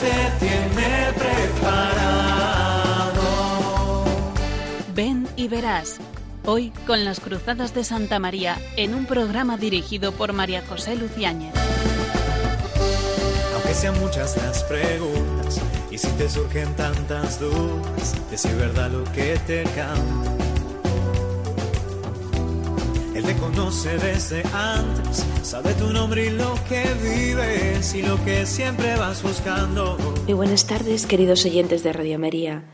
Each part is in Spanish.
Te tiene preparado. Ven y verás. Hoy con las Cruzadas de Santa María en un programa dirigido por María José Luciáñez. Aunque sean muchas las preguntas y si te surgen tantas dudas, decir verdad lo que te canta. Te conoce antes, sabe tu nombre y lo que vives y lo que siempre vas buscando. Muy buenas tardes, queridos oyentes de Radio María.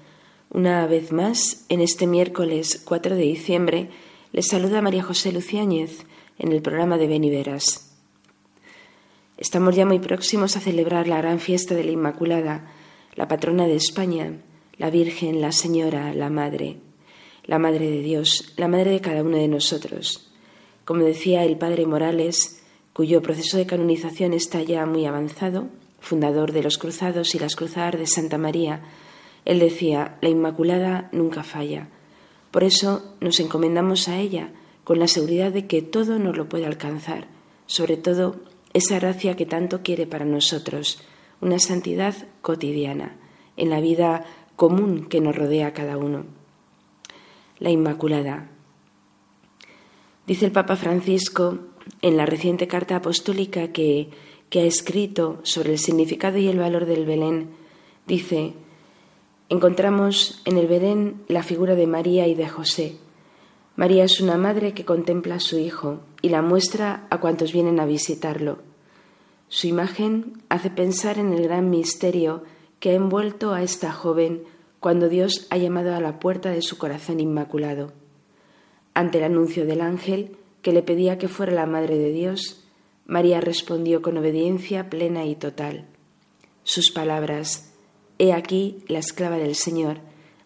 Una vez más, en este miércoles 4 de diciembre, les saluda María José Luciáñez en el programa de Beniveras. Estamos ya muy próximos a celebrar la gran fiesta de la Inmaculada, la patrona de España, la Virgen, la Señora, la Madre, la Madre de Dios, la Madre de cada uno de nosotros. Como decía el Padre Morales, cuyo proceso de canonización está ya muy avanzado, fundador de los Cruzados y las Cruzadas de Santa María, él decía, la Inmaculada nunca falla. Por eso nos encomendamos a ella con la seguridad de que todo nos lo puede alcanzar, sobre todo esa gracia que tanto quiere para nosotros, una santidad cotidiana, en la vida común que nos rodea a cada uno. La Inmaculada. Dice el Papa Francisco en la reciente carta apostólica que, que ha escrito sobre el significado y el valor del Belén, dice, encontramos en el Belén la figura de María y de José. María es una madre que contempla a su hijo y la muestra a cuantos vienen a visitarlo. Su imagen hace pensar en el gran misterio que ha envuelto a esta joven cuando Dios ha llamado a la puerta de su corazón inmaculado. Ante el anuncio del ángel que le pedía que fuera la Madre de Dios, María respondió con obediencia plena y total. Sus palabras, He aquí la esclava del Señor,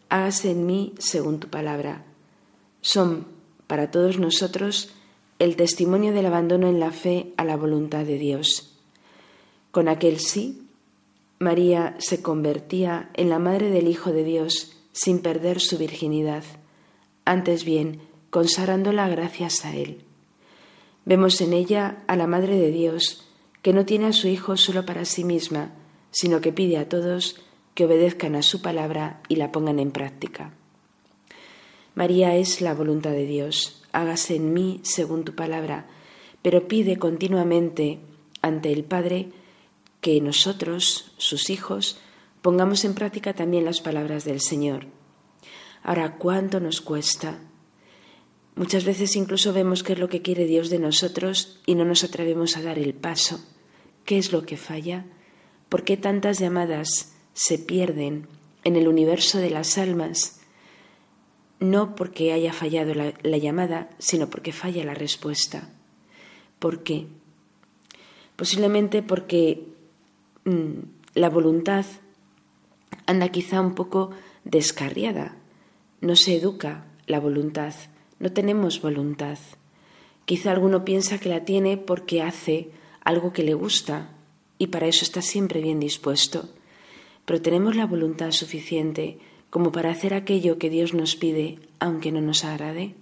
hágase en mí según tu palabra, son para todos nosotros el testimonio del abandono en la fe a la voluntad de Dios. Con aquel sí, María se convertía en la madre del Hijo de Dios sin perder su virginidad, antes bien consagrándola gracias a Él. Vemos en ella a la Madre de Dios, que no tiene a su Hijo solo para sí misma, sino que pide a todos que obedezcan a su palabra y la pongan en práctica. María es la voluntad de Dios, hágase en mí según tu palabra, pero pide continuamente ante el Padre que nosotros, sus hijos, pongamos en práctica también las palabras del Señor. Ahora, ¿cuánto nos cuesta? Muchas veces incluso vemos qué es lo que quiere Dios de nosotros y no nos atrevemos a dar el paso. ¿Qué es lo que falla? ¿Por qué tantas llamadas se pierden en el universo de las almas? No porque haya fallado la, llamada, sino porque falla la respuesta. ¿Por qué? Posiblemente porque mm, la voluntad anda quizá un poco descarriada. No se educa la voluntad no tenemos voluntad. Quizá alguno piensa que la tiene porque hace algo que le gusta y para eso está siempre bien dispuesto. Pero tenemos la voluntad suficiente como para hacer aquello que Dios nos pide aunque no nos agrade.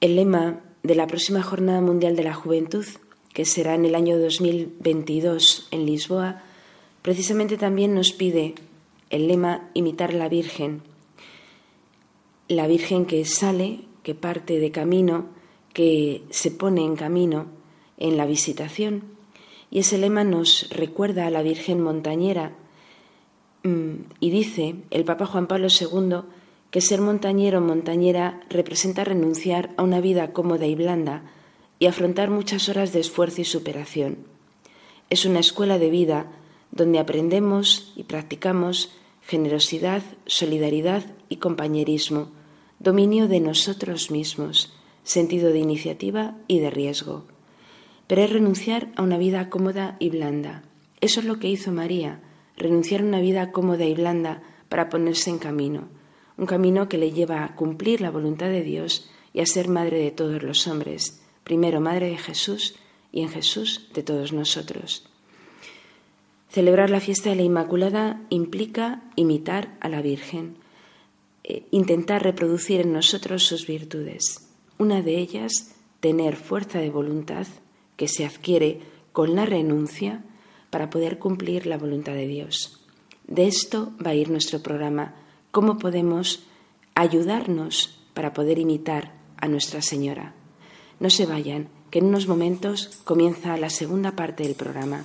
El lema de la próxima Jornada Mundial de la Juventud, que será en el año 2022 en Lisboa, precisamente también nos pide el lema imitar a la Virgen, la Virgen que sale, que parte de camino, que se pone en camino en la visitación. Y ese lema nos recuerda a la Virgen montañera mm, y dice el Papa Juan Pablo II que ser montañero o montañera representa renunciar a una vida cómoda y blanda y afrontar muchas horas de esfuerzo y superación. Es una escuela de vida donde aprendemos y practicamos generosidad, solidaridad y compañerismo, dominio de nosotros mismos, sentido de iniciativa y de riesgo. Pero es renunciar a una vida cómoda y blanda. Eso es lo que hizo María, renunciar a una vida cómoda y blanda para ponerse en camino, un camino que le lleva a cumplir la voluntad de Dios y a ser madre de todos los hombres, primero madre de Jesús y en Jesús de todos nosotros. Celebrar la fiesta de la Inmaculada implica imitar a la Virgen, eh, intentar reproducir en nosotros sus virtudes. Una de ellas, tener fuerza de voluntad que se adquiere con la renuncia para poder cumplir la voluntad de Dios. De esto va a ir nuestro programa, cómo podemos ayudarnos para poder imitar a Nuestra Señora. No se vayan, que en unos momentos comienza la segunda parte del programa.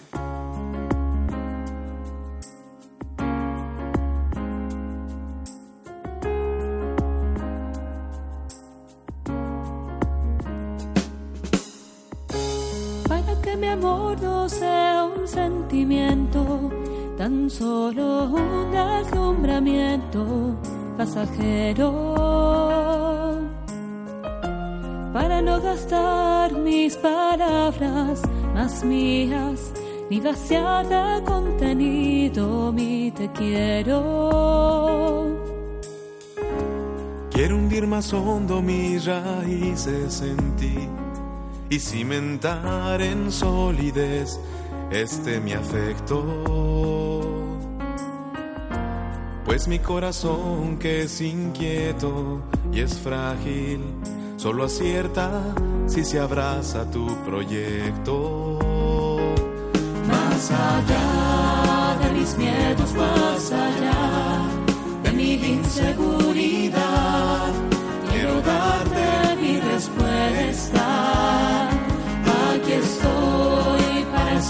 Sentimiento, tan solo un deslumbramiento pasajero para no gastar mis palabras más mías ni vaciar de contenido mi te quiero. Quiero hundir más hondo mis raíces en ti y cimentar en solidez este mi afecto pues mi corazón que es inquieto y es frágil, solo acierta si se abraza tu proyecto. Más allá de mis miedos, más allá de mi inseguridad,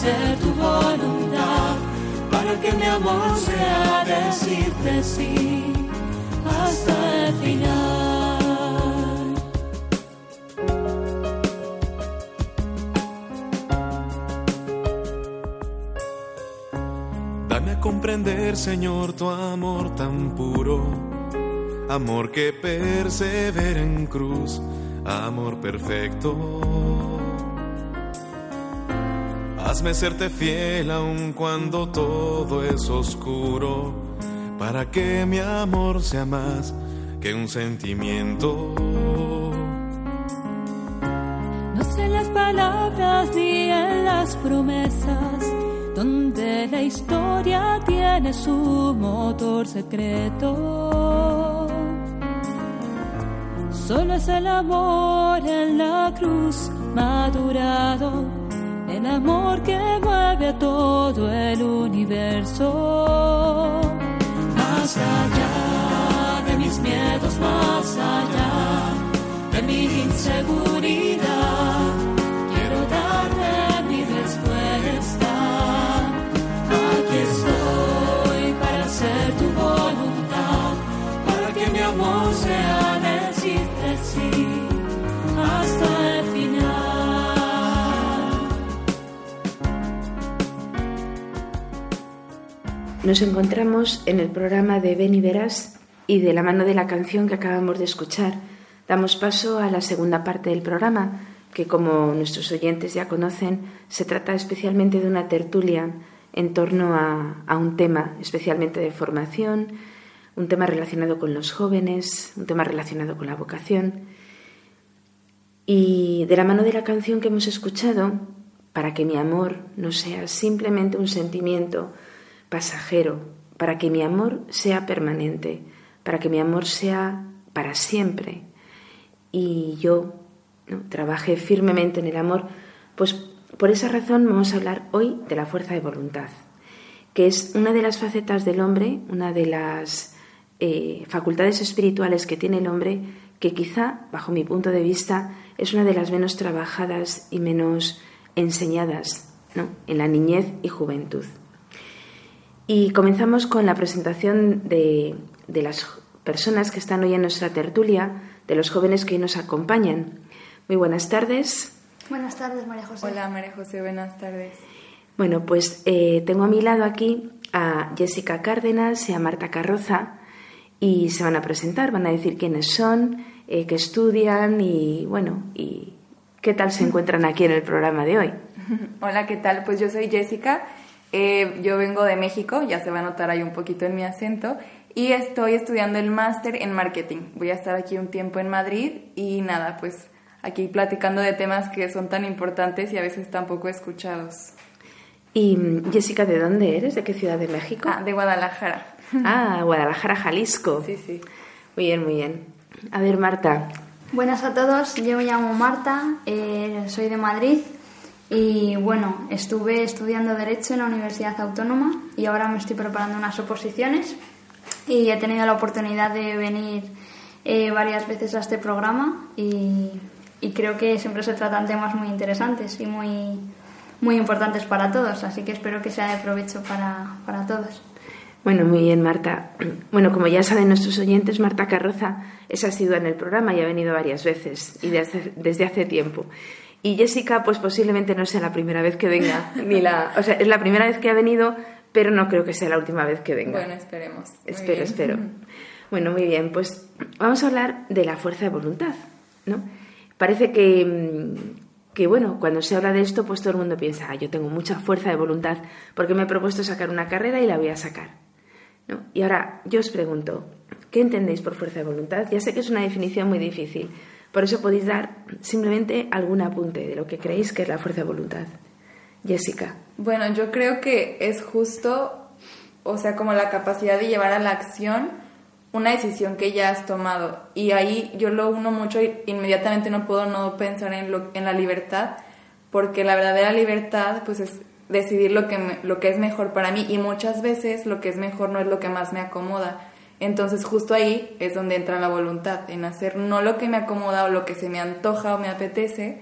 para tu voluntad que mi amor sea decirte sí hasta el final. Dame a comprender, Señor, tu amor tan puro, amor que persevera en cruz, amor perfecto Hazme serte fiel aun cuando todo es oscuro, para que mi amor sea más que un sentimiento. No sé las palabras ni en las promesas, donde la historia tiene su motor secreto. Solo es el amor en la cruz madurado el amor que mueve a todo el universo. Más allá de mis miedos, más allá Nos encontramos en el programa de Ven y Verás y de la mano de la canción que acabamos de escuchar, damos paso a la segunda parte del programa, que como nuestros oyentes ya conocen, se trata especialmente de una tertulia en torno a, a un tema especialmente de formación, un tema relacionado con los jóvenes, un tema relacionado con la vocación. Y de la mano de la canción que hemos escuchado, para que mi amor no sea simplemente un sentimiento, pasajero, para que mi amor sea permanente, para que mi amor sea para siempre. Y yo trabaje firmemente en el amor, pues por esa razón vamos a hablar hoy de la fuerza de voluntad, que es una de las facetas del hombre, una de las eh, facultades espirituales que tiene el hombre, que quizá, bajo mi punto de vista, es una de las menos trabajadas y menos enseñadas en la niñez y juventud. Y comenzamos con la presentación de, las personas que están hoy en nuestra tertulia, de los jóvenes que hoy nos acompañan. Muy buenas tardes. Buenas tardes, María José. Hola, María José, buenas tardes. Bueno, pues eh, tengo a mi lado aquí a Jessica Cárdenas y a Marta Carroza y se van a presentar, van a decir quiénes son, eh, qué estudian y, bueno, y qué tal se encuentran aquí en el programa de hoy. Hola, ¿qué tal? Pues yo soy Jessica eh, yo vengo de México, ya se va a notar ahí un poquito en mi acento, y estoy estudiando el máster en marketing. Voy a estar aquí un tiempo en Madrid y nada, pues aquí platicando de temas que son tan importantes y a veces tan poco escuchados. Y Jessica, ¿de dónde eres? ¿De qué ciudad de México? Ah, de Guadalajara. Ah, Guadalajara, Jalisco. Sí, sí. Muy bien, muy bien. A ver, Marta. Buenas a todos, yo me llamo Marta, eh, soy de Madrid Y bueno, estuve estudiando Derecho en la Universidad Autónoma y ahora me estoy preparando unas oposiciones y he tenido la oportunidad de venir eh, varias veces a este programa y, y, creo que siempre se tratan temas muy interesantes y muy, muy importantes para todos, así que espero que sea de provecho para, para todos. Bueno, muy bien, Marta. Bueno, como ya saben nuestros oyentes, Marta Carroza es asidua en el programa y ha venido varias veces y desde, desde hace tiempo. Y Jessica, pues posiblemente no sea la primera vez que venga, ni la, o sea, es la primera vez que ha venido, pero no creo que sea la última vez que venga. Bueno, esperemos. espero, espero. Bueno, muy bien, pues vamos a hablar de la fuerza de voluntad, ¿no? Parece que, mm, que, bueno, cuando se habla de esto, pues todo el mundo piensa, ah, yo tengo mucha fuerza de voluntad porque me he propuesto sacar una carrera y la voy a sacar. ¿no? Y ahora yo os pregunto, ¿qué entendéis por fuerza de voluntad? Ya sé que es una definición muy difícil, por eso podéis dar simplemente algún apunte de lo que creéis que es la fuerza de voluntad. Jessica. Bueno, yo creo que es justo, o sea, como la capacidad de llevar a la acción una decisión que ya has tomado. Y ahí yo lo uno mucho y inmediatamente no puedo no pensar en, la libertad, porque la verdadera libertad pues es decidir lo que, lo que es mejor para mí y muchas veces lo que es mejor no es lo que más me acomoda. Entonces justo ahí es donde entra la voluntad, en hacer no lo que me acomoda o lo que se me antoja o me apetece,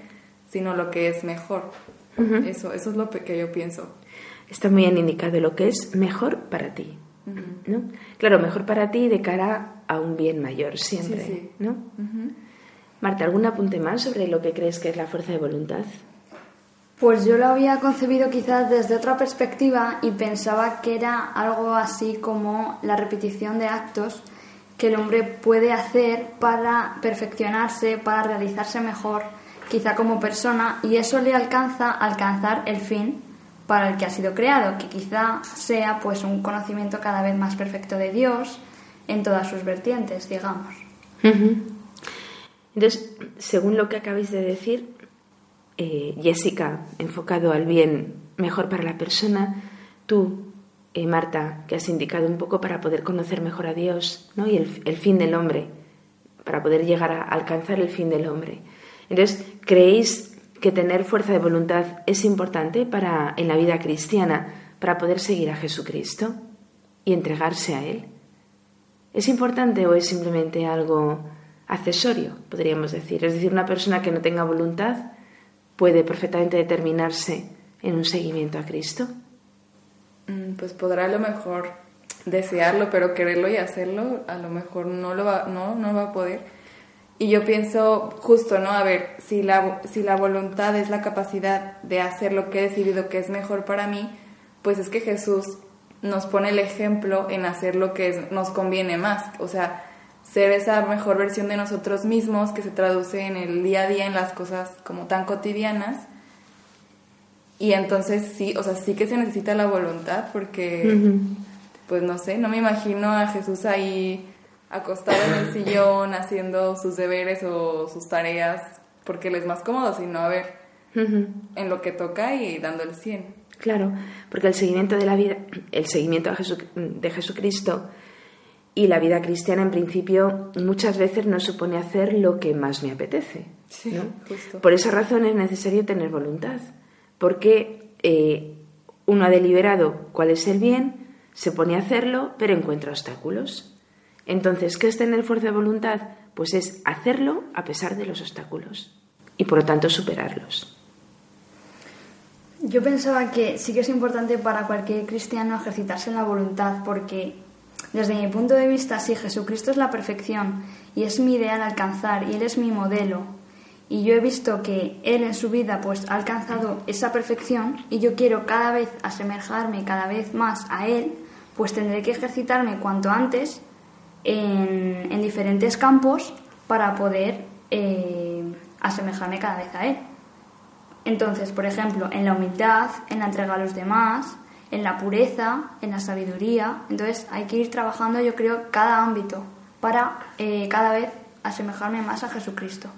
sino lo que es mejor. eso, eso es lo que yo pienso. Está muy bien indicado lo que es mejor para ti. ¿no? Claro, mejor para ti de cara a un bien mayor siempre. ¿no? Marta, ¿algún apunte más sobre lo que crees que es la fuerza de voluntad? Pues yo lo había concebido quizás desde otra perspectiva y pensaba que era algo así como la repetición de actos que el hombre puede hacer para perfeccionarse, para realizarse mejor, quizá como persona, y eso le alcanza a alcanzar el fin para el que ha sido creado, que quizá sea pues un conocimiento cada vez más perfecto de Dios en todas sus vertientes, digamos. Entonces, según lo que acabáis de decir, eh, Jessica, enfocado al bien mejor para la persona, tú, eh, Marta, que has indicado un poco para poder conocer mejor a Dios ¿no? y el, fin del hombre, para poder llegar a alcanzar el fin del hombre. Entonces, ¿creéis que tener fuerza de voluntad es importante para, en la vida cristiana para poder seguir a Jesucristo y entregarse a Él? ¿Es importante o es simplemente algo accesorio, podríamos decir? Es decir, una persona que no tenga voluntad puede perfectamente determinarse en un seguimiento a Cristo? Mm, pues podrá a lo mejor desearlo, pero quererlo y hacerlo, a lo mejor no lo va, no, no va a poder. Y yo pienso justo, ¿no? A ver, si la, si la voluntad es la capacidad de hacer lo que he decidido que es mejor para mí, pues es que Jesús nos pone el ejemplo en hacer lo que nos conviene más. O sea, ser esa mejor versión de nosotros mismos que se traduce en el día a día, en las cosas como tan cotidianas. Y entonces sí, o sea, sí que se necesita la voluntad porque, pues no sé, no me imagino a Jesús ahí acostado en el sillón haciendo sus deberes o sus tareas porque él es más cómodo, sino a ver en lo que toca y dando el 100. Claro, porque el seguimiento de la vida, el seguimiento a de Jesucristo y la vida cristiana, en principio, muchas veces no supone hacer lo que más me apetece. Por esa razón es necesario tener voluntad, porque eh, uno ha deliberado cuál es el bien, se pone a hacerlo, pero encuentra obstáculos. Entonces, ¿qué es tener fuerza de voluntad? Pues es hacerlo a pesar de los obstáculos y por lo tanto superarlos. Yo pensaba que sí que es importante para cualquier cristiano ejercitarse en la voluntad porque desde mi punto de vista, sí, Jesucristo es la perfección y es mi ideal alcanzar y Él es mi modelo. Y yo he visto que Él en su vida pues ha alcanzado esa perfección y yo quiero cada vez asemejarme cada vez más a Él, pues tendré que ejercitarme cuanto antes en, diferentes campos para poder eh, asemejarme cada vez a Él. Entonces, por ejemplo, en la humildad, en la entrega a los demás, en la pureza, en la sabiduría. Entonces hay que ir trabajando, yo creo, cada ámbito para eh, cada vez asemejarme más a Jesucristo.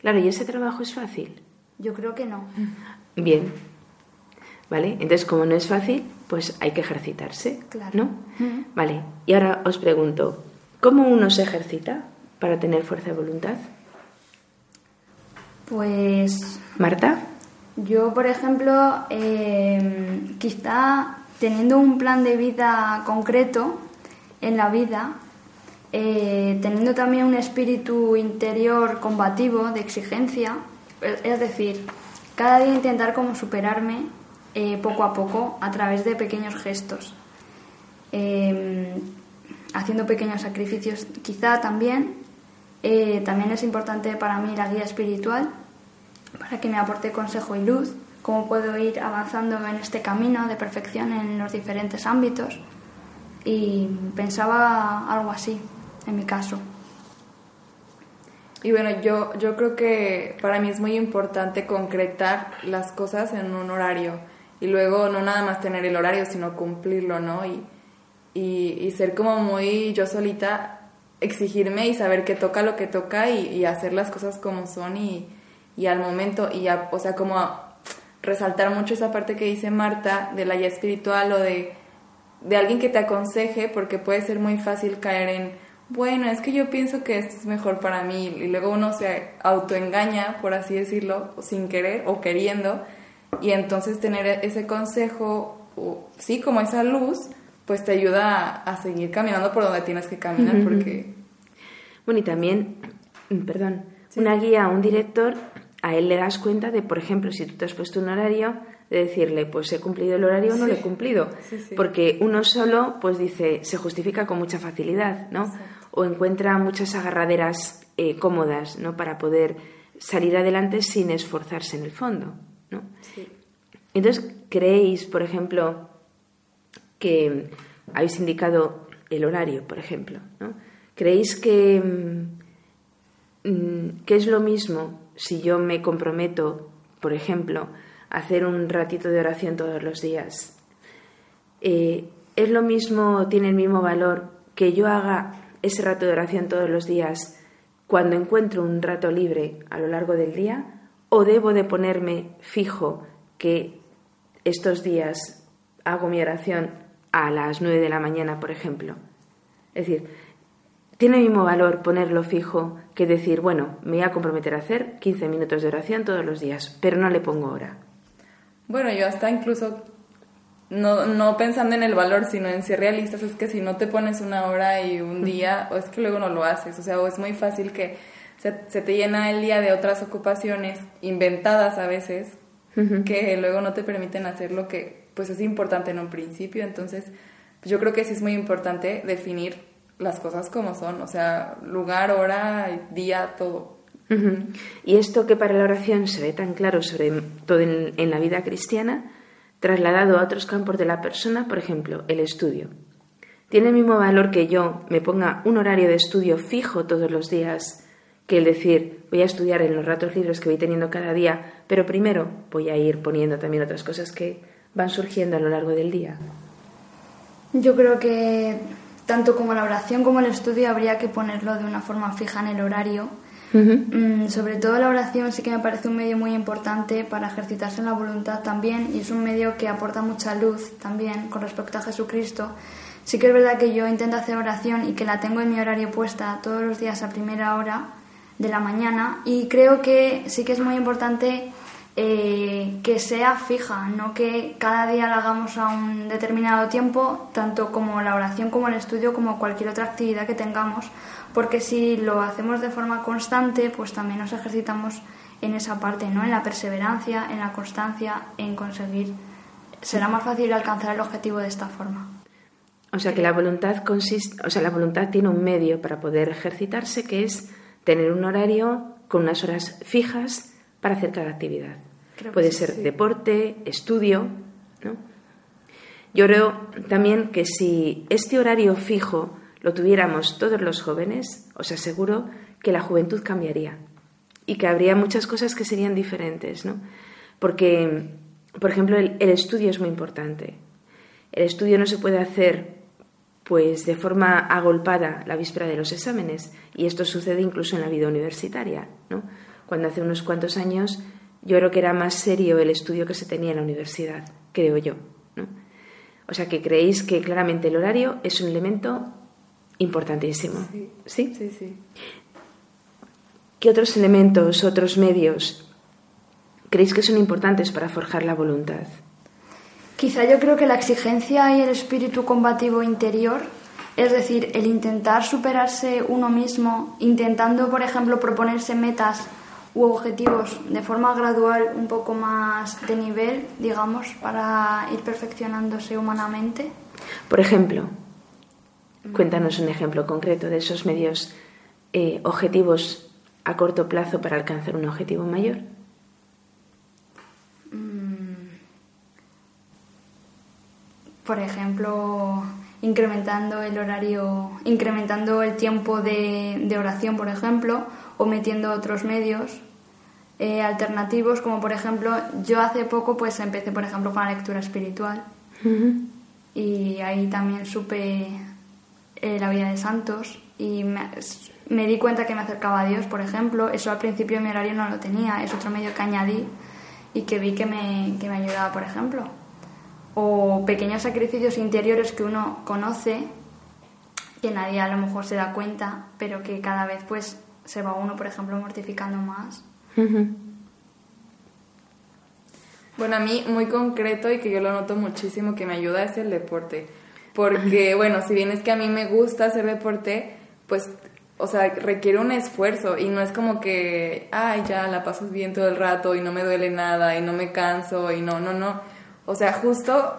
Claro, ¿y ese trabajo es fácil? Yo creo que no. Bien. ¿Vale? Entonces, como no es fácil, pues hay que ejercitarse. Claro. ¿No? Vale. Y ahora os pregunto, ¿cómo uno se ejercita para tener fuerza de voluntad? Pues. Marta. Yo, por ejemplo, eh, quizá teniendo un plan de vida concreto en la vida, eh, teniendo también un espíritu interior combativo, de exigencia, es decir, cada día intentar como superarme eh, poco a poco a través de pequeños gestos, em, haciendo pequeños sacrificios. Quizá también, también es importante para mí la guía espiritual, para que me aporte consejo y luz, cómo puedo ir avanzando en este camino de perfección en los diferentes ámbitos. Y pensaba algo así, en mi caso. Y bueno, yo, yo creo que para mí es muy importante concretar las cosas en un horario y luego no nada más tener el horario, sino cumplirlo, ¿no? Y, y, ser como muy yo solita, exigirme y saber que toca lo que toca y, hacer las cosas como son y, y al momento, y ya, o sea, como resaltar mucho esa parte que dice Marta de la guía espiritual o de, de alguien que te aconseje, porque puede ser muy fácil caer en bueno, es que yo pienso que esto es mejor para mí y luego uno se autoengaña, por así decirlo, sin querer o queriendo, y entonces tener ese consejo, o, sí, como esa luz, pues te ayuda a, seguir caminando por donde tienes que caminar, porque... Bueno, y también, perdón, una guía, un director, a él le das cuenta de, por ejemplo, si tú te has puesto un horario, de decirle, pues he cumplido el horario o no lo he cumplido. Porque uno solo, pues dice, se justifica con mucha facilidad, ¿no? O encuentra muchas agarraderas eh, cómodas, ¿no? Para poder salir adelante sin esforzarse en el fondo, ¿no? Entonces, ¿creéis, por ejemplo, que habéis indicado el horario, por ejemplo, ¿no? ¿Creéis que, mm, mm, que es lo mismo si yo me comprometo, por ejemplo, hacer un ratito de oración todos los días. Eh, es lo mismo, tiene el mismo valor que yo haga ese rato de oración todos los días cuando encuentro un rato libre a lo largo del día o debo de ponerme fijo que estos días hago mi oración a las 9 de la mañana, por ejemplo. Es decir, tiene el mismo valor ponerlo fijo que decir, bueno, me voy a comprometer a hacer 15 minutos de oración todos los días, pero no le pongo hora. Bueno, yo hasta incluso no, no pensando en el valor, sino en ser realistas, es que si no te pones una hora y un día, o es que luego no lo haces, o sea, o es muy fácil que se, te llena el día de otras ocupaciones inventadas a veces, que luego no te permiten hacer lo que pues es importante en un principio, entonces yo creo que sí es muy importante definir las cosas como son, o sea, lugar, hora, día, todo. Y esto que para la oración se ve tan claro sobre todo en, la vida cristiana, trasladado a otros campos de la persona, por ejemplo, el estudio. Tiene el mismo valor que yo me ponga un horario de estudio fijo todos los días que el decir voy a estudiar en los ratos libres que voy teniendo cada día, pero primero voy a ir poniendo también otras cosas que van surgiendo a lo largo del día. Yo creo que tanto como la oración como el estudio habría que ponerlo de una forma fija en el horario Mm, sobre todo la oración sí que me parece un medio muy importante para ejercitarse en la voluntad también y es un medio que aporta mucha luz también con respecto a Jesucristo. Sí que es verdad que yo intento hacer oración y que la tengo en mi horario puesta todos los días a primera hora de la mañana y creo que sí que es muy importante eh, que sea fija, no que cada día la hagamos a un determinado tiempo, tanto como la oración como el estudio como cualquier otra actividad que tengamos, porque si lo hacemos de forma constante, pues también nos ejercitamos en esa parte, ¿no? En la perseverancia, en la constancia, en conseguir. Será más fácil alcanzar el objetivo de esta forma. O sea que la voluntad consiste, o sea, la voluntad tiene un medio para poder ejercitarse que es tener un horario con unas horas fijas para hacer cada actividad. Puede ser deporte, estudio, ¿no? Yo creo también que si este horario fijo lo tuviéramos todos los jóvenes, os aseguro que la juventud cambiaría y que habría muchas cosas que serían diferentes, ¿no? Porque, por ejemplo, el, estudio es muy importante. El estudio no se puede hacer pues de forma agolpada la víspera de los exámenes y esto sucede incluso en la vida universitaria, ¿no? Cuando hace unos cuantos años yo creo que era más serio el estudio que se tenía en la universidad, creo yo, ¿no? O sea que creéis que claramente el horario es un elemento importantísimo. Sí. ¿Sí? Sí, ¿Qué otros elementos, otros medios creéis que son importantes para forjar la voluntad? Quizá yo creo que la exigencia y el espíritu combativo interior, es decir, el intentar superarse uno mismo, intentando, por ejemplo, proponerse metas u objetivos de forma gradual, un poco más de nivel, digamos, para ir perfeccionándose humanamente. Por ejemplo, cuéntanos un ejemplo concreto de esos medios eh, objetivos a corto plazo para alcanzar un objetivo mayor. Mm. Por ejemplo, incrementando el horario, incrementando el tiempo de, oración, por ejemplo, o metiendo otros medios eh, alternativos, como por ejemplo, yo hace poco pues empecé, por ejemplo, con la lectura espiritual y ahí también supe eh, la vida de santos y me, di cuenta que me acercaba a Dios, por ejemplo, eso al principio en mi horario no lo tenía, es otro medio que añadí y que vi que me, que me ayudaba, por ejemplo. O pequeños sacrificios interiores que uno conoce, que nadie a lo mejor se da cuenta, pero que cada vez pues se va uno, por ejemplo, mortificando más. Bueno, a mí muy concreto y que yo lo noto muchísimo que me ayuda es el deporte. Porque, bueno, si bien es que a mí me gusta hacer deporte, pues, o sea, requiere un esfuerzo y no es como que, ay, ya la pasas bien todo el rato y no me duele nada y no me canso y no, no, no. O sea, justo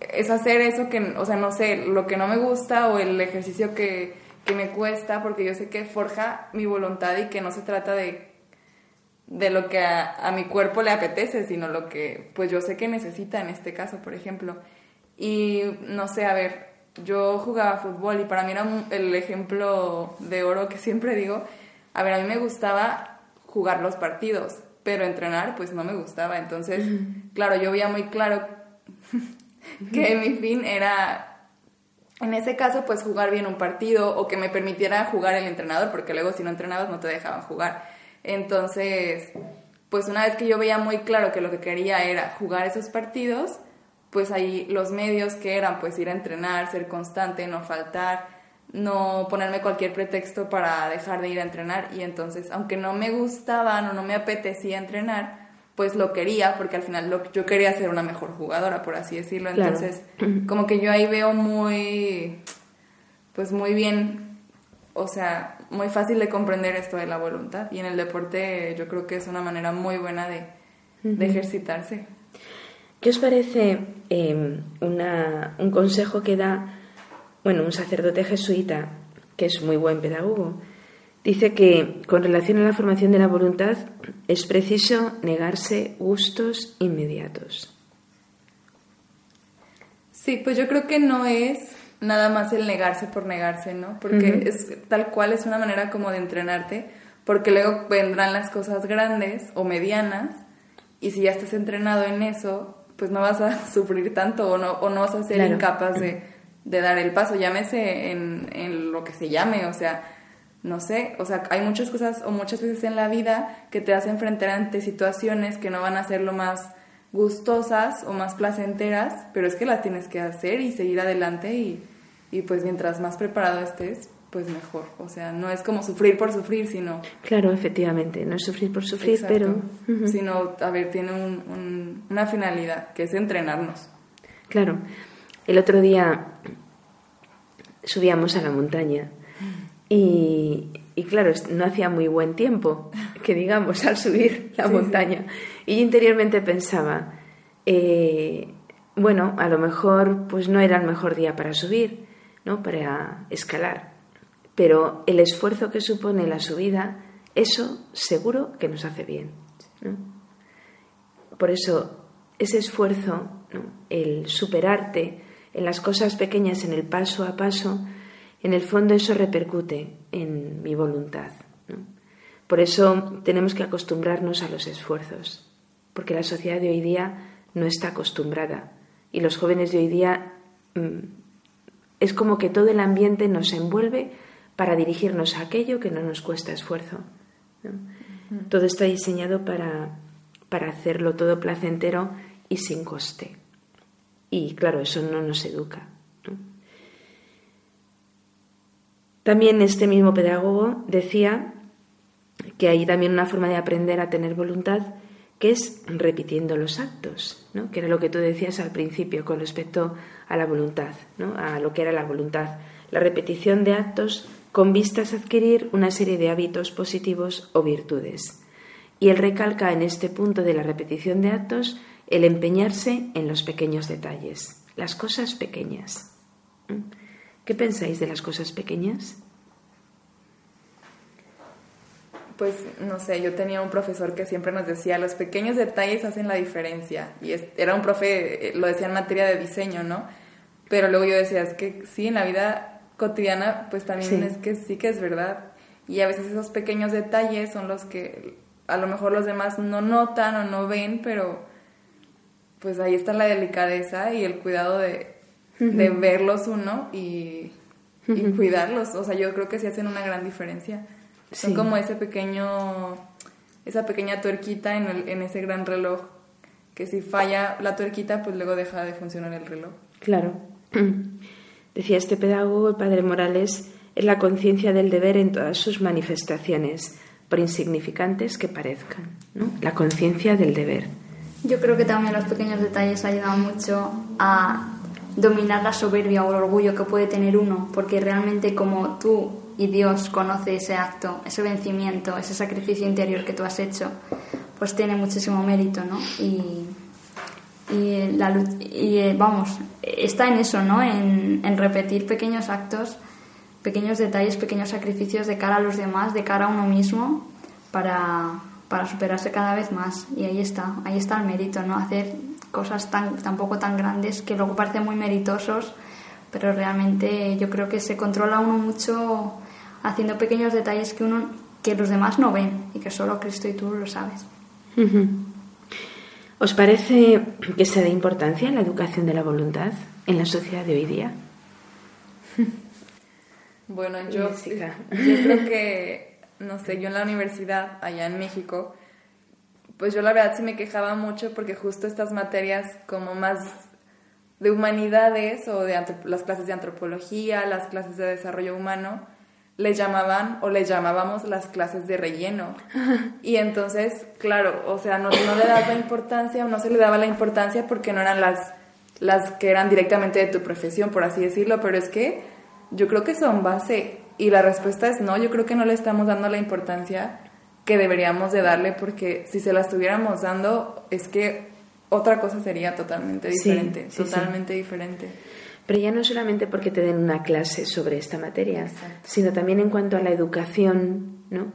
es hacer eso que, o sea, no sé, lo que no me gusta o el ejercicio que, que me cuesta, porque yo sé que forja mi voluntad y que no se trata de de lo que a, mi cuerpo le apetece, sino lo que pues yo sé que necesita en este caso, por ejemplo. Y no sé, a ver, yo jugaba fútbol y para mí era el ejemplo de oro que siempre digo, a ver, a mí me gustaba jugar los partidos, pero entrenar pues no me gustaba, entonces, claro, yo veía muy claro que mi fin era en ese caso, pues jugar bien un partido o que me permitiera jugar el entrenador, porque luego si no entrenabas no te dejaban jugar. Entonces, pues una vez que yo veía muy claro que lo que quería era jugar esos partidos, pues ahí los medios que eran pues ir a entrenar, ser constante, no faltar, no ponerme cualquier pretexto para dejar de ir a entrenar. Y entonces aunque no me gustaba o no me apetecía entrenar, pues lo quería porque al final lo, yo quería ser una mejor jugadora, por así decirlo. Entonces, como que yo ahí veo muy, pues muy bien, o sea, muy fácil de comprender esto de la voluntad. Y en el deporte yo creo que es una manera muy buena de, ejercitarse. ¿Qué os parece em, un consejo que da, bueno, un sacerdote jesuita, que es muy buen pedagogo? Dice que con relación a la formación de la voluntad es preciso negarse gustos inmediatos. Sí, pues yo creo que no es nada más el negarse por negarse, ¿no? Porque es tal cual es una manera como de entrenarte, porque luego vendrán las cosas grandes o medianas y si ya estás entrenado en eso, pues no vas a sufrir tanto o no, o no vas a ser incapaz de, de, dar el paso, llámese en, en lo que se llame, o sea, no sé, o sea, hay muchas cosas o muchas veces en la vida que te hacen enfrentar ante situaciones que no van a ser lo más gustosas o más placenteras, pero es que las tienes que hacer y seguir adelante y, y pues mientras más preparado estés, pues mejor. O sea, no es como sufrir por sufrir, sino... Claro, efectivamente, no es sufrir por sufrir, pero... Sino, a ver, tiene un, una finalidad, que es entrenarnos. Claro. El otro día subíamos a la montaña y, y claro, no hacía muy buen tiempo, que digamos, al subir la montaña. Y interiormente pensaba, eh, bueno, a lo mejor pues no era el mejor día para subir ¿no? para escalar. Pero el esfuerzo que supone la subida, eso seguro que nos hace bien. Por eso, ese esfuerzo, el superarte en las cosas pequeñas, en el paso a paso, en el fondo eso repercute en mi voluntad. Por eso tenemos que acostumbrarnos a los esfuerzos, porque la sociedad de hoy día no está acostumbrada y los jóvenes de hoy día mm, es como que todo el ambiente nos envuelve para dirigirnos a aquello que no nos cuesta esfuerzo. Todo está diseñado para, para hacerlo todo placentero y sin coste. Y claro, eso no nos educa. También este mismo pedagogo decía que hay también una forma de aprender a tener voluntad, que es repitiendo los actos, ¿no? que era lo que tú decías al principio con respecto a la voluntad, ¿no? a lo que era la voluntad. La repetición de actos con vistas a adquirir una serie de hábitos positivos o virtudes. Y él recalca en este punto de la repetición de actos el empeñarse en los pequeños detalles, las cosas pequeñas. ¿Qué pensáis de las cosas pequeñas? Pues no sé, yo tenía un profesor que siempre nos decía, los pequeños detalles hacen la diferencia. Y era un profe, eh, lo decía en materia de diseño, ¿no? Pero luego yo decía, es que sí, en la vida cotidiana, pues también es que sí que es verdad. Y a veces esos pequeños detalles son los que a lo mejor los demás no notan o no ven, pero pues ahí está la delicadeza y el cuidado de, de verlos uno y, cuidarlos. O sea, yo creo que sí hacen una gran diferencia. Son como ese pequeño, esa pequeña tuerquita en, el, en ese gran reloj, que si falla la tuerquita, pues luego deja de funcionar el reloj. Claro. Decía este pedagogo, el padre Morales, es la conciencia del deber en todas sus manifestaciones, por insignificantes que parezcan. ¿no? La conciencia del deber. Yo creo que también los pequeños detalles ayudan mucho a dominar la soberbia o el orgullo que puede tener uno, porque realmente como tú y Dios conoce ese acto, ese vencimiento, ese sacrificio interior que tú has hecho, pues tiene muchísimo mérito, ¿no? Y, la, y eh, vamos, está en eso, ¿no? En, en repetir pequeños actos, pequeños detalles, pequeños sacrificios de cara a los demás, de cara a uno mismo, para, para superarse cada vez más. Y ahí está, ahí está el mérito, ¿no? Hacer cosas tan, tampoco tan grandes que luego parecen muy meritosos, pero realmente yo creo que se controla uno mucho haciendo pequeños detalles que uno que los demás no ven y que solo Cristo y tú lo sabes. ¿Os parece que se da importancia en la educación de la voluntad en la sociedad de hoy día? Bueno, yo, yo creo que, no sé, yo en la universidad allá en México, pues yo la verdad sí me quejaba mucho porque justo estas materias como más de humanidades o de las clases de antropología, las clases de desarrollo humano, le llamaban o le llamábamos las clases de relleno. Y entonces, claro, o sea, no, no le daba importancia o no se le daba la importancia porque no eran las, las que eran directamente de tu profesión, por así decirlo, pero es que yo creo que son base. Y la respuesta es no, yo creo que no le estamos dando la importancia que deberíamos de darle porque si se la estuviéramos dando es que otra cosa sería totalmente diferente, totalmente diferente. Pero ya no solamente porque te den una clase sobre esta materia, sino también en cuanto a la educación, ¿no?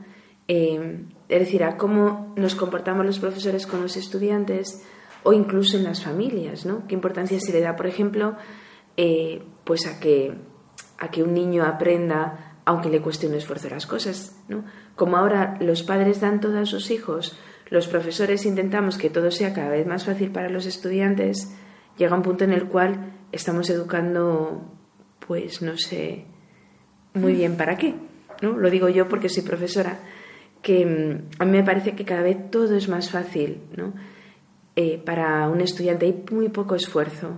Eh, es decir, a cómo nos comportamos los profesores con los estudiantes o incluso en las familias, ¿no? ¿Qué importancia se le da, por ejemplo, eh, pues a que, a que un niño aprenda aunque le cueste un esfuerzo las cosas, ¿no? Como ahora los padres dan todo a sus hijos, los profesores intentamos que todo sea cada vez más fácil para los estudiantes, llega un punto en el cual estamos educando, pues no sé muy bien para qué, ¿no? Lo digo yo porque soy profesora, que mm, a mí me parece que cada vez todo es más fácil, ¿no? Eh, para un estudiante hay muy poco esfuerzo.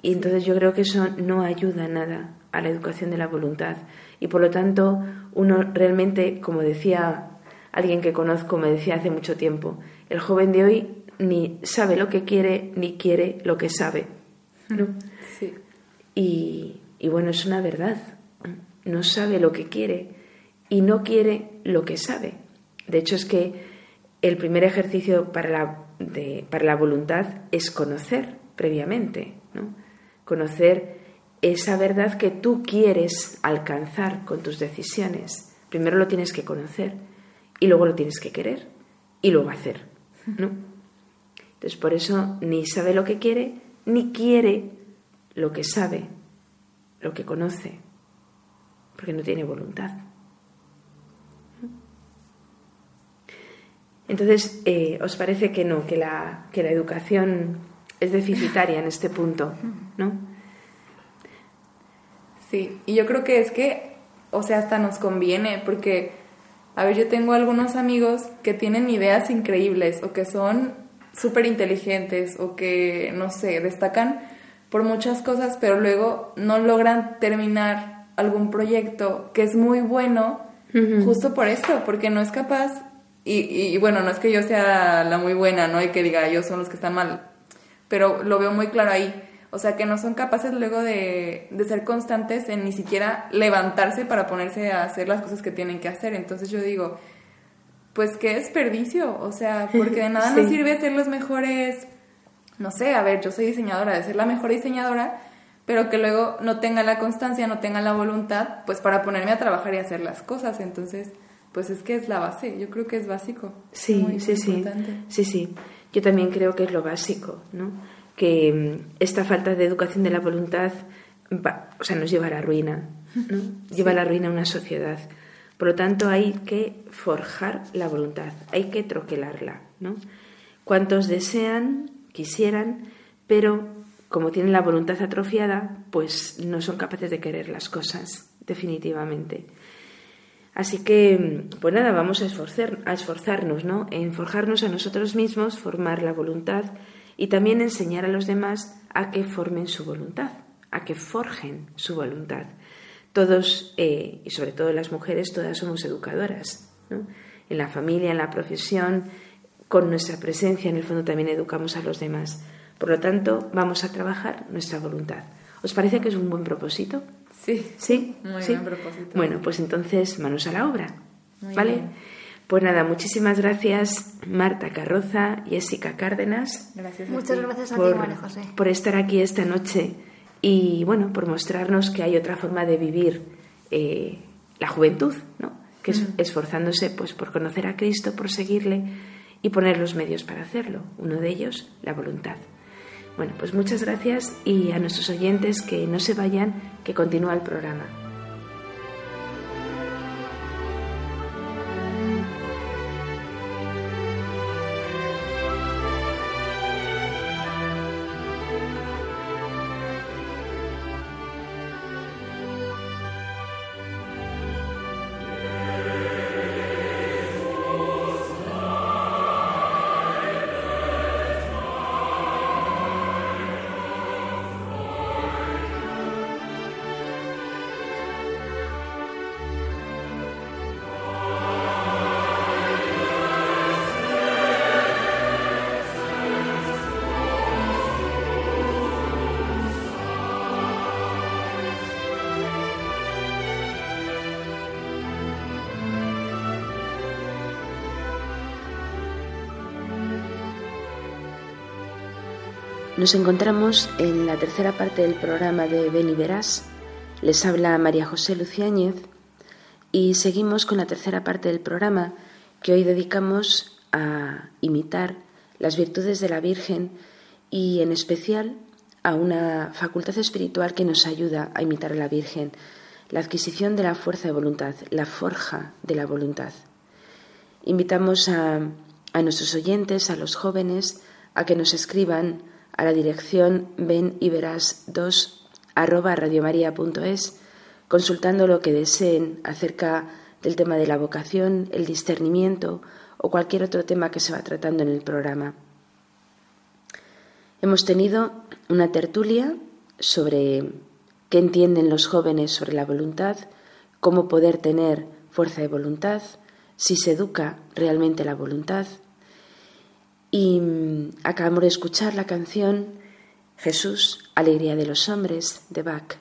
Y entonces yo creo que eso no ayuda nada a la educación de la voluntad. Y por lo tanto, uno realmente, como decía alguien que conozco, me decía hace mucho tiempo, el joven de hoy ni sabe lo que quiere ni quiere lo que sabe. Sí. Y, y bueno, es una verdad. No sabe lo que quiere y no quiere lo que sabe. De hecho, es que el primer ejercicio para la, para la voluntad es conocer previamente, ¿no? conocer esa verdad que tú quieres alcanzar con tus decisiones. Primero lo tienes que conocer y luego lo tienes que querer y luego hacer. ¿no? Entonces, por eso ni sabe lo que quiere, ni quiere lo que sabe, lo que conoce, porque no tiene voluntad. Entonces, eh, ¿os parece que no, que la, que la educación es deficitaria en este punto? ¿no? Sí, y yo creo que es que, o sea, hasta nos conviene, porque, a ver, yo tengo algunos amigos que tienen ideas increíbles o que son súper inteligentes o que, no sé, destacan por muchas cosas, pero luego no logran terminar algún proyecto que es muy bueno justo por esto, porque no es capaz Y, bueno, no es que yo sea la muy buena, ¿no? Y que diga, ellos son los que están mal, pero lo veo muy claro ahí. O sea, que no son capaces luego de, de ser constantes en ni siquiera levantarse para ponerse a hacer las cosas que tienen que hacer. Entonces yo digo, pues qué desperdicio, o sea, porque de nada nos sirve ser los mejores, no sé, a ver, yo soy diseñadora, de ser la mejor diseñadora, pero que luego no tenga la constancia, no tenga la voluntad, pues para ponerme a trabajar y hacer las cosas. Entonces, pues es que es la base, yo creo que es básico. Sí, sí, sí. Sí, sí. Yo también creo que es lo básico, ¿no? Que mm, esta falta de educación de la voluntad, o sea, nos lleva a la ruina, ¿no? Lleva a la ruina a una sociedad. Por lo tanto, hay que forjar la voluntad, hay que troquelarla, ¿no? Cuantos desean, quisieran, pero como tienen la voluntad atrofiada, pues no son capaces de querer las cosas, definitivamente. Así que, pues nada, vamos a, esforzar, a esforzarnos, ¿no? En forjarnos a nosotros mismos, formar la voluntad y también enseñar a los demás a que formen su voluntad, a que forjen su voluntad. Todos, eh, y sobre todo las mujeres, todas somos educadoras, ¿no? En la familia, en la profesión, con nuestra presencia, en el fondo también educamos a los demás. Por lo tanto, vamos a trabajar nuestra voluntad. ¿Os parece que es un buen propósito? Sí. ¿Sí? Muy buen propósito. Bueno, pues entonces manos a la obra. ¿Vale? Pues nada, muchísimas gracias Marta Carroza, Jessica Cárdenas. Gracias. Muchas gracias a ti, María José. Por estar aquí esta noche y bueno, por mostrarnos que hay otra forma de vivir eh, la juventud, ¿no? Que es esforzándose pues por conocer a Cristo, por seguirle y poner los medios para hacerlo. Uno de ellos, la voluntad. Bueno, pues muchas gracias y a nuestros oyentes que no se vayan, que continúa el programa. Nos encontramos en la tercera parte del programa de Ven y Verás. Les habla María José Luciáñez y seguimos con la tercera parte del programa que hoy dedicamos a imitar las virtudes de la Virgen y en especial a una facultad espiritual que nos ayuda a imitar a la Virgen, la adquisición de la fuerza de voluntad, la forja de la voluntad. Invitamos a, a nuestros oyentes, a los jóvenes, a que nos escriban a la dirección ven y verás 2 arroba radiomaria.es consultando lo que deseen acerca del tema de la vocación, el discernimiento o cualquier otro tema que se va tratando en el programa. Hemos tenido una tertulia sobre qué entienden los jóvenes sobre la voluntad, cómo poder tener fuerza de voluntad, si se educa realmente la voluntad, y mm, acabamos de escuchar la canción Jesús, Alegría de los Hombres de Bach.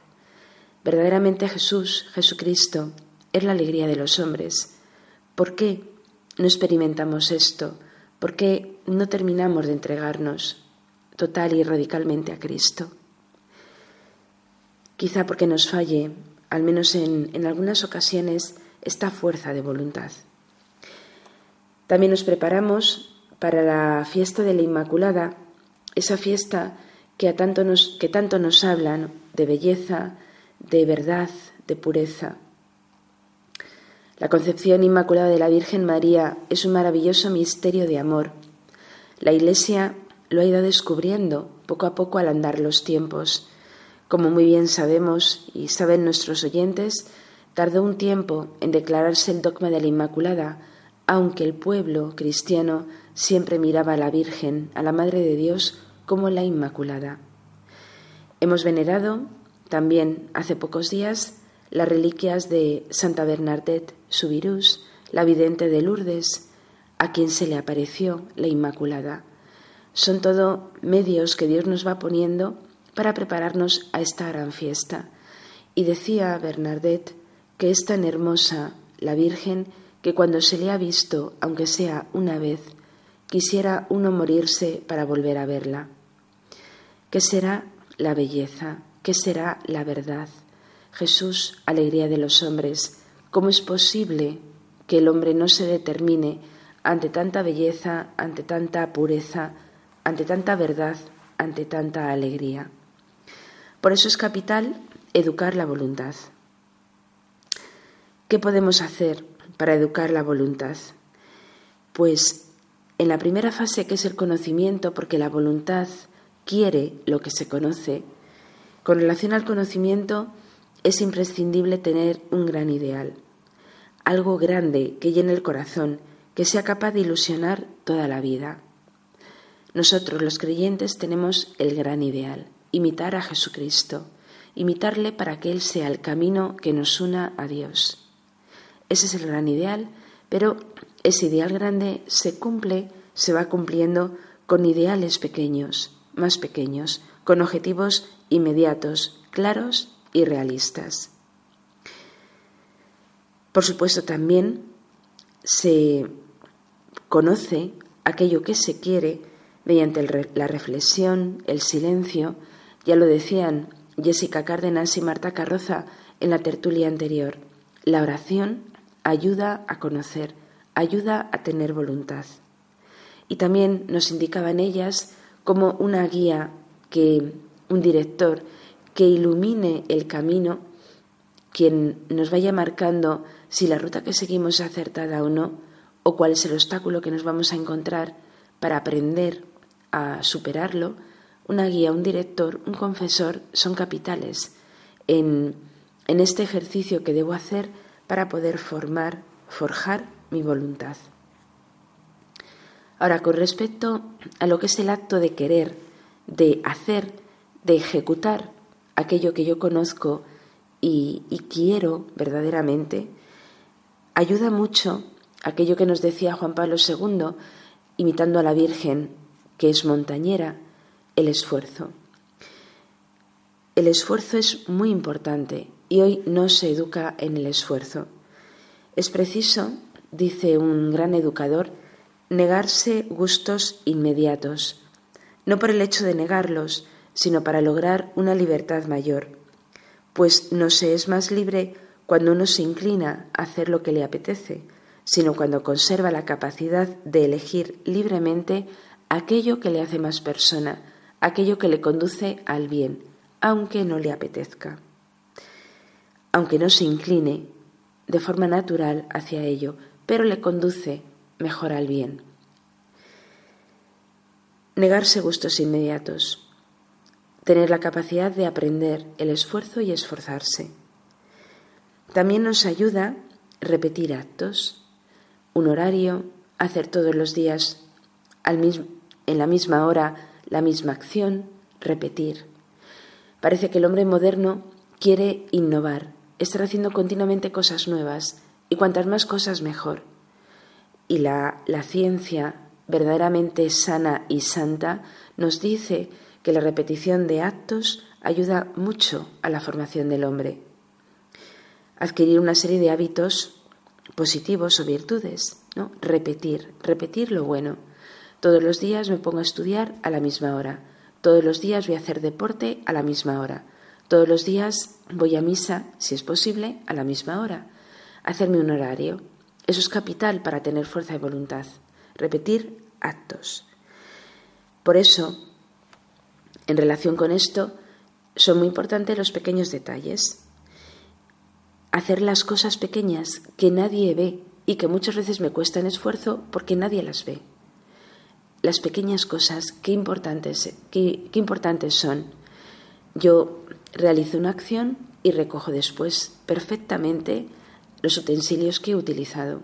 Verdaderamente Jesús, Jesucristo, es la alegría de los hombres. ¿Por qué no experimentamos esto? ¿Por qué no terminamos de entregarnos total y radicalmente a Cristo? Quizá porque nos falle, al menos en, en algunas ocasiones, esta fuerza de voluntad. También nos preparamos para la fiesta de la Inmaculada, esa fiesta que, a tanto nos, que tanto nos hablan de belleza, de verdad, de pureza. La concepción inmaculada de la Virgen María es un maravilloso misterio de amor. La Iglesia lo ha ido descubriendo poco a poco al andar los tiempos. Como muy bien sabemos y saben nuestros oyentes, tardó un tiempo en declararse el dogma de la Inmaculada, aunque el pueblo cristiano siempre miraba a la Virgen, a la Madre de Dios, como la Inmaculada. Hemos venerado también hace pocos días las reliquias de Santa Bernadette Subirús, la vidente de Lourdes, a quien se le apareció la Inmaculada. Son todo medios que Dios nos va poniendo para prepararnos a esta gran fiesta. Y decía Bernadette que es tan hermosa la Virgen que cuando se le ha visto, aunque sea una vez, quisiera uno morirse para volver a verla. ¿Qué será la belleza? ¿Qué será la verdad? Jesús, alegría de los hombres, ¿cómo es posible que el hombre no se determine ante tanta belleza, ante tanta pureza, ante tanta verdad, ante tanta alegría? Por eso es capital educar la voluntad. ¿Qué podemos hacer para educar la voluntad? Pues en la primera fase, que es el conocimiento, porque la voluntad quiere lo que se conoce, con relación al conocimiento es imprescindible tener un gran ideal, algo grande que llene el corazón, que sea capaz de ilusionar toda la vida. Nosotros los creyentes tenemos el gran ideal, imitar a Jesucristo, imitarle para que Él sea el camino que nos una a Dios. Ese es el gran ideal, pero ese ideal grande se cumple, se va cumpliendo con ideales pequeños, más pequeños, con objetivos inmediatos, claros y realistas. Por supuesto, también se conoce aquello que se quiere mediante la reflexión, el silencio, ya lo decían Jessica Cárdenas y Marta Carroza en la tertulia anterior. La oración ayuda a conocer, ayuda a tener voluntad. Y también nos indicaban ellas como una guía que un director que ilumine el camino, quien nos vaya marcando si la ruta que seguimos es acertada o no, o cuál es el obstáculo que nos vamos a encontrar para aprender a superarlo, una guía, un director, un confesor son capitales en, en este ejercicio que debo hacer para poder formar, forjar mi voluntad. Ahora, con respecto a lo que es el acto de querer, de hacer, de ejecutar aquello que yo conozco y, quiero verdaderamente, ayuda mucho aquello que nos decía Juan Pablo II, imitando a la Virgen, que es montañera, el esfuerzo. El esfuerzo es muy importante y hoy no se educa en el esfuerzo. Es preciso, dice un gran educador, negarse gustos inmediatos, no por el hecho de negarlos, sino para lograr una libertad mayor, pues no se es más libre cuando uno se inclina a hacer lo que le apetece, sino cuando conserva la capacidad de elegir libremente aquello que le hace más persona, aquello que le conduce al bien, aunque no le apetezca. Aunque no se incline de forma natural hacia ello, pero le conduce mejor al bien. Negarse gustos inmediatos. Tener la capacidad de aprender el esfuerzo y esforzarse. También nos ayuda repetir actos, un horario, hacer todos los días al mismo, en la misma hora la misma acción, repetir. Parece que el hombre moderno quiere innovar, estar haciendo continuamente cosas nuevas y cuantas más cosas mejor y la, ciencia verdaderamente sana y santa nos dice que la repetición de actos ayuda mucho a la formación del hombre. Adquirir una serie de hábitos positivos o virtudes, ¿no? Repetir, repetir lo bueno. Todos los días me pongo a estudiar a la misma hora. Todos los días voy a hacer deporte a la misma hora. Todos los días voy a misa, si es posible, a la misma hora. Hacerme un horario. Eso es capital para tener fuerza de voluntad. Repetir actos. Por eso, en relación con esto, son muy importantes los pequeños detalles. Hacer las cosas pequeñas que nadie ve y que muchas veces me cuestan esfuerzo porque nadie las ve. Las pequeñas cosas, qué importantes, qué, qué importantes son. Yo realizo una acción y recojo después perfectamente los utensilios que he utilizado.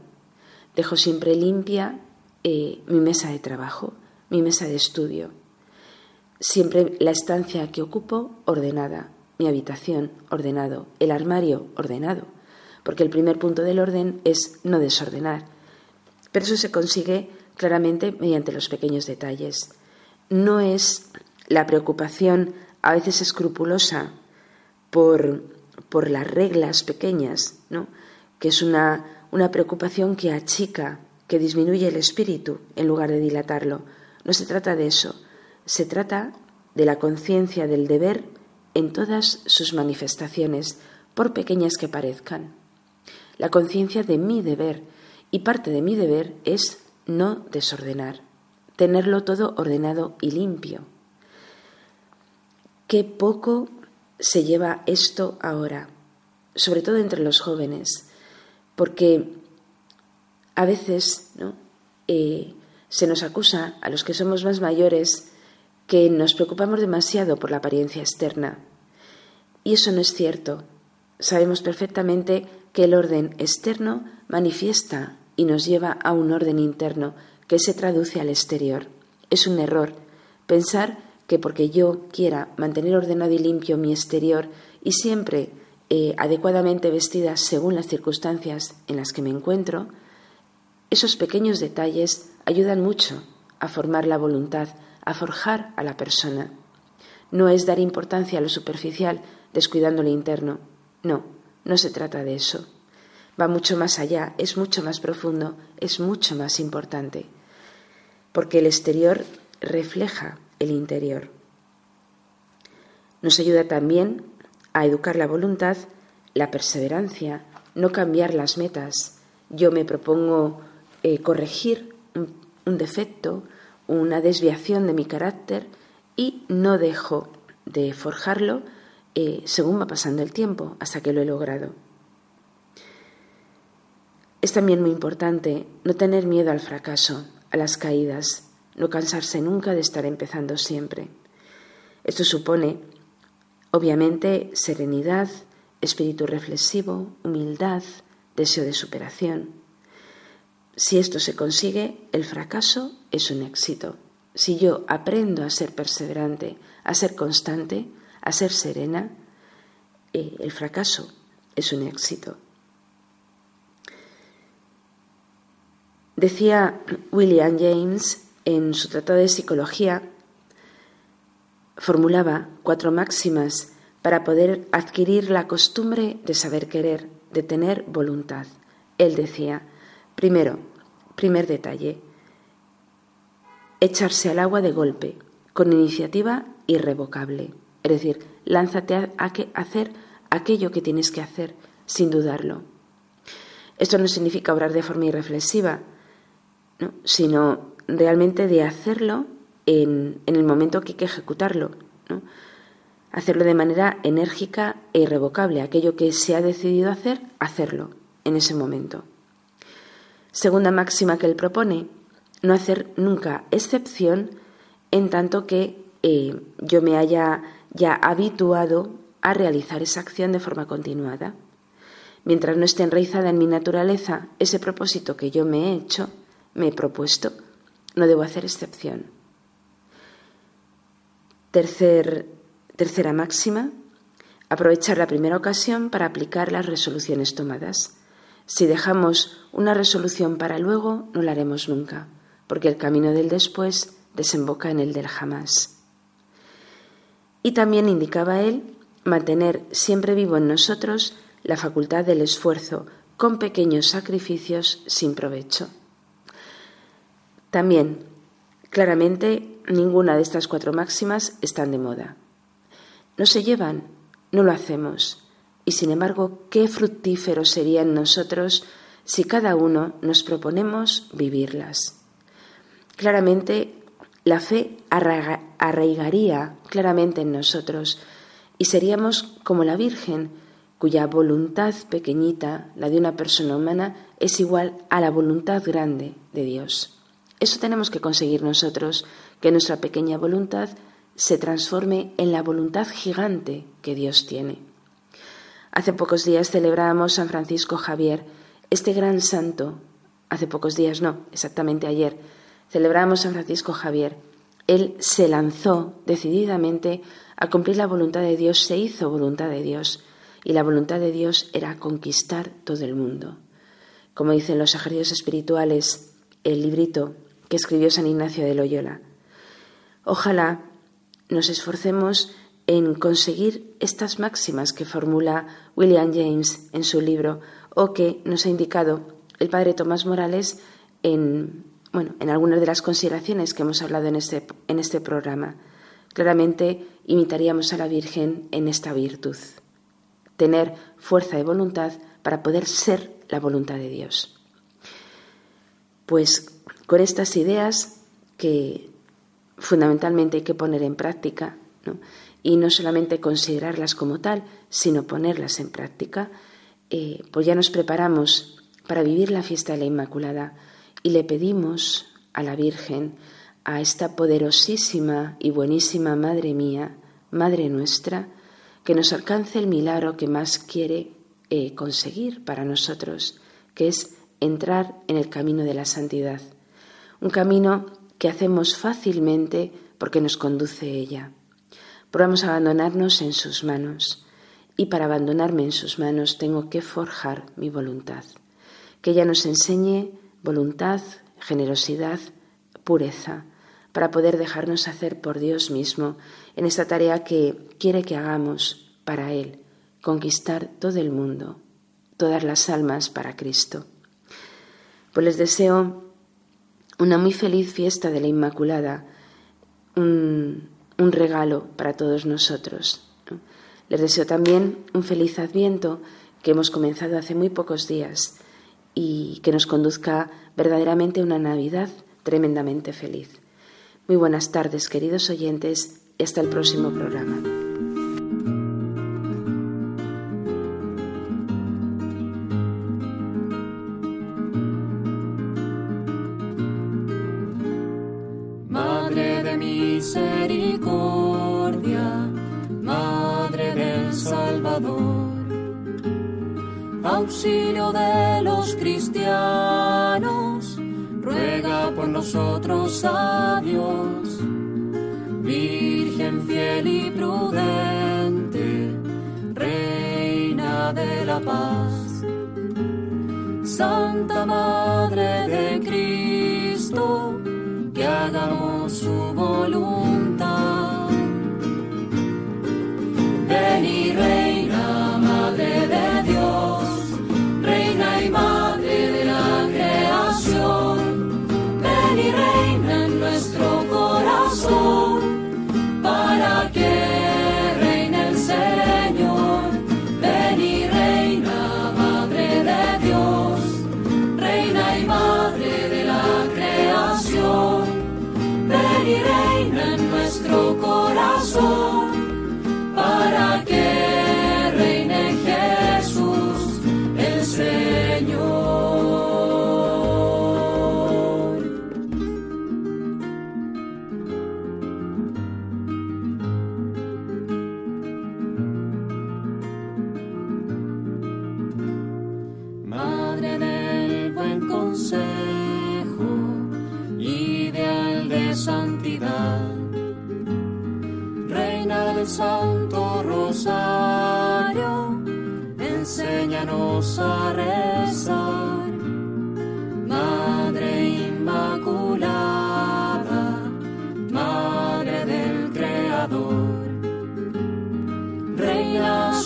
Dejo siempre limpia eh, mi mesa de trabajo, mi mesa de estudio. Siempre la estancia que ocupo ordenada, mi habitación ordenado, el armario ordenado, porque el primer punto del orden es no desordenar. Pero eso se consigue claramente mediante los pequeños detalles. No es la preocupación a veces escrupulosa por, por las reglas pequeñas. Que es una, una preocupación que achica, que disminuye el espíritu en lugar de dilatarlo. No se trata de eso, se trata de la conciencia del deber en todas sus manifestaciones, por pequeñas que parezcan. La conciencia de mi deber, y parte de mi deber es no desordenar, tenerlo todo ordenado y limpio. Qué poco se lleva esto ahora, sobre todo entre los jóvenes, porque a veces ¿no? Eh, se nos acusa a los que somos más mayores que nos preocupamos demasiado por la apariencia externa. Y eso no es cierto. Sabemos perfectamente que el orden externo manifiesta y nos lleva a un orden interno que se traduce al exterior. Es un error pensar que porque yo quiera mantener ordenado y limpio mi exterior y siempre eh, adecuadamente vestida según las circunstancias en las que me encuentro, esos pequeños detalles ayudan mucho a formar la voluntad, a forjar a la persona. No es dar importancia a lo superficial descuidando lo interno. No, no se trata de eso. Va mucho más allá, es mucho más profundo, es mucho más importante. Porque el exterior refleja el interior. Nos ayuda también a educar la voluntad, la perseverancia, no cambiar las metas. Yo me propongo eh, corregir un defecto, una desviación de mi carácter y no dejo de forjarlo eh, según va pasando el tiempo hasta que lo he logrado. Es también muy importante no tener miedo al fracaso, a las caídas, no cansarse nunca de estar empezando siempre. Esto supone, obviamente, serenidad, espíritu reflexivo, humildad, deseo de superación. Si esto se consigue, el fracaso es un éxito. Si yo aprendo a ser perseverante, a ser constante, a ser serena, eh, el fracaso es un éxito. Decía William James en su Tratado de Psicología, formulaba cuatro máximas para poder adquirir la costumbre de saber querer, de tener voluntad. Él decía, primero, primer detalle, echarse al agua de golpe, con iniciativa irrevocable. Es decir, lánzate a, hacer aquello que tienes que hacer sin dudarlo. Esto no significa obrar de forma irreflexiva, sino realmente de hacerlo en, el momento que hay que ejecutarlo. Hacerlo de manera enérgica e irrevocable. Aquello que se ha decidido hacer, hacerlo en ese momento. Segunda máxima que él propone, no hacer nunca excepción en tanto que eh, yo me haya ya habituado a realizar esa acción de forma continuada. Mientras no esté enraizada en mi naturaleza ese propósito que yo me he hecho, me he propuesto, no debo hacer excepción. Tercera máxima, aprovechar la primera ocasión para aplicar las resoluciones tomadas. Si dejamos una resolución para luego, no la haremos nunca, porque el camino del después desemboca en el del jamás. Y también indicaba él mantener siempre vivo en nosotros la facultad del esfuerzo con pequeños sacrificios sin provecho. También, claramente, ninguna de estas cuatro máximas están de moda. No se llevan, no lo hacemos. Y sin embargo, qué fructífero sería en nosotros si cada uno nos proponemos vivirlas. Claramente la fe arraigaría claramente en nosotros y seríamos como la Virgen, cuya voluntad pequeñita, la de una persona humana, es igual a la voluntad grande de Dios. Eso tenemos que conseguir nosotros, que nuestra pequeña voluntad se transforme en la voluntad gigante que Dios tiene. Hace pocos días celebrábamos San Francisco Javier, este gran santo. Hace pocos días, no, exactamente ayer, celebramos San Francisco Javier, él se lanzó decididamente a cumplir la voluntad de Dios, se hizo voluntad de Dios, y la voluntad de Dios era conquistar todo el mundo. Como dicen los ejércitos espirituales, el librito que escribió San Ignacio de Loyola. Ojalá nos esforcemos en conseguir estas máximas que formula William James en su libro o que nos ha indicado el padre Tomás Morales en, bueno, en algunas de las consideraciones que hemos hablado en este, en este programa. Claramente imitaríamos a la Virgen en esta virtud, tener fuerza de voluntad para poder ser la voluntad de Dios. Pues con estas ideas que fundamentalmente hay que poner en práctica, y no solamente considerarlas como tal, sino ponerlas en práctica, eh, pues ya nos preparamos para vivir la fiesta de la Inmaculada y le pedimos a la Virgen, a esta poderosísima y buenísima Madre mía, Madre nuestra, que nos alcance el milagro que más quiere eh, conseguir para nosotros, que es entrar en el camino de la santidad, un camino que hacemos fácilmente porque nos conduce ella. Probamos a abandonarnos en sus manos y para abandonarme en sus manos tengo que forjar mi voluntad. Que ella nos enseñe voluntad, generosidad, pureza, para poder dejarnos hacer por Dios mismo en esta tarea que quiere que hagamos para Él, conquistar todo el mundo, todas las almas para Cristo. Pues les deseo una muy feliz fiesta de la Inmaculada, un, regalo para todos nosotros. Les deseo también un feliz adviento que hemos comenzado hace muy pocos días y que nos conduzca verdaderamente a una Navidad tremendamente feliz. Muy buenas tardes, queridos oyentes, y hasta el próximo programa. Auxilio de los cristianos ruega por nosotros a Dios. Virgen fiel y prudente, Reina de la paz, Santa Madre de Cristo,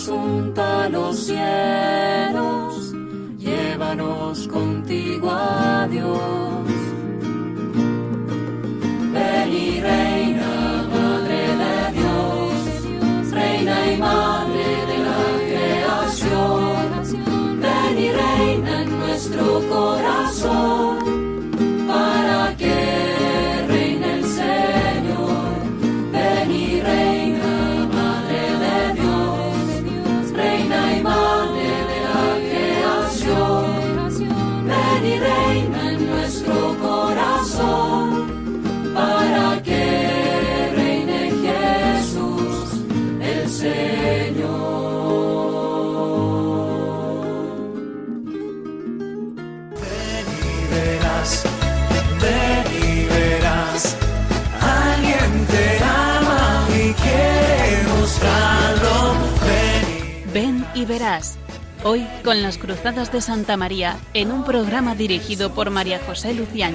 asunta a los cielos, llévanos contigo a Dios. Hoy con las Cruzadas de Santa María en un programa dirigido por María José. Preparado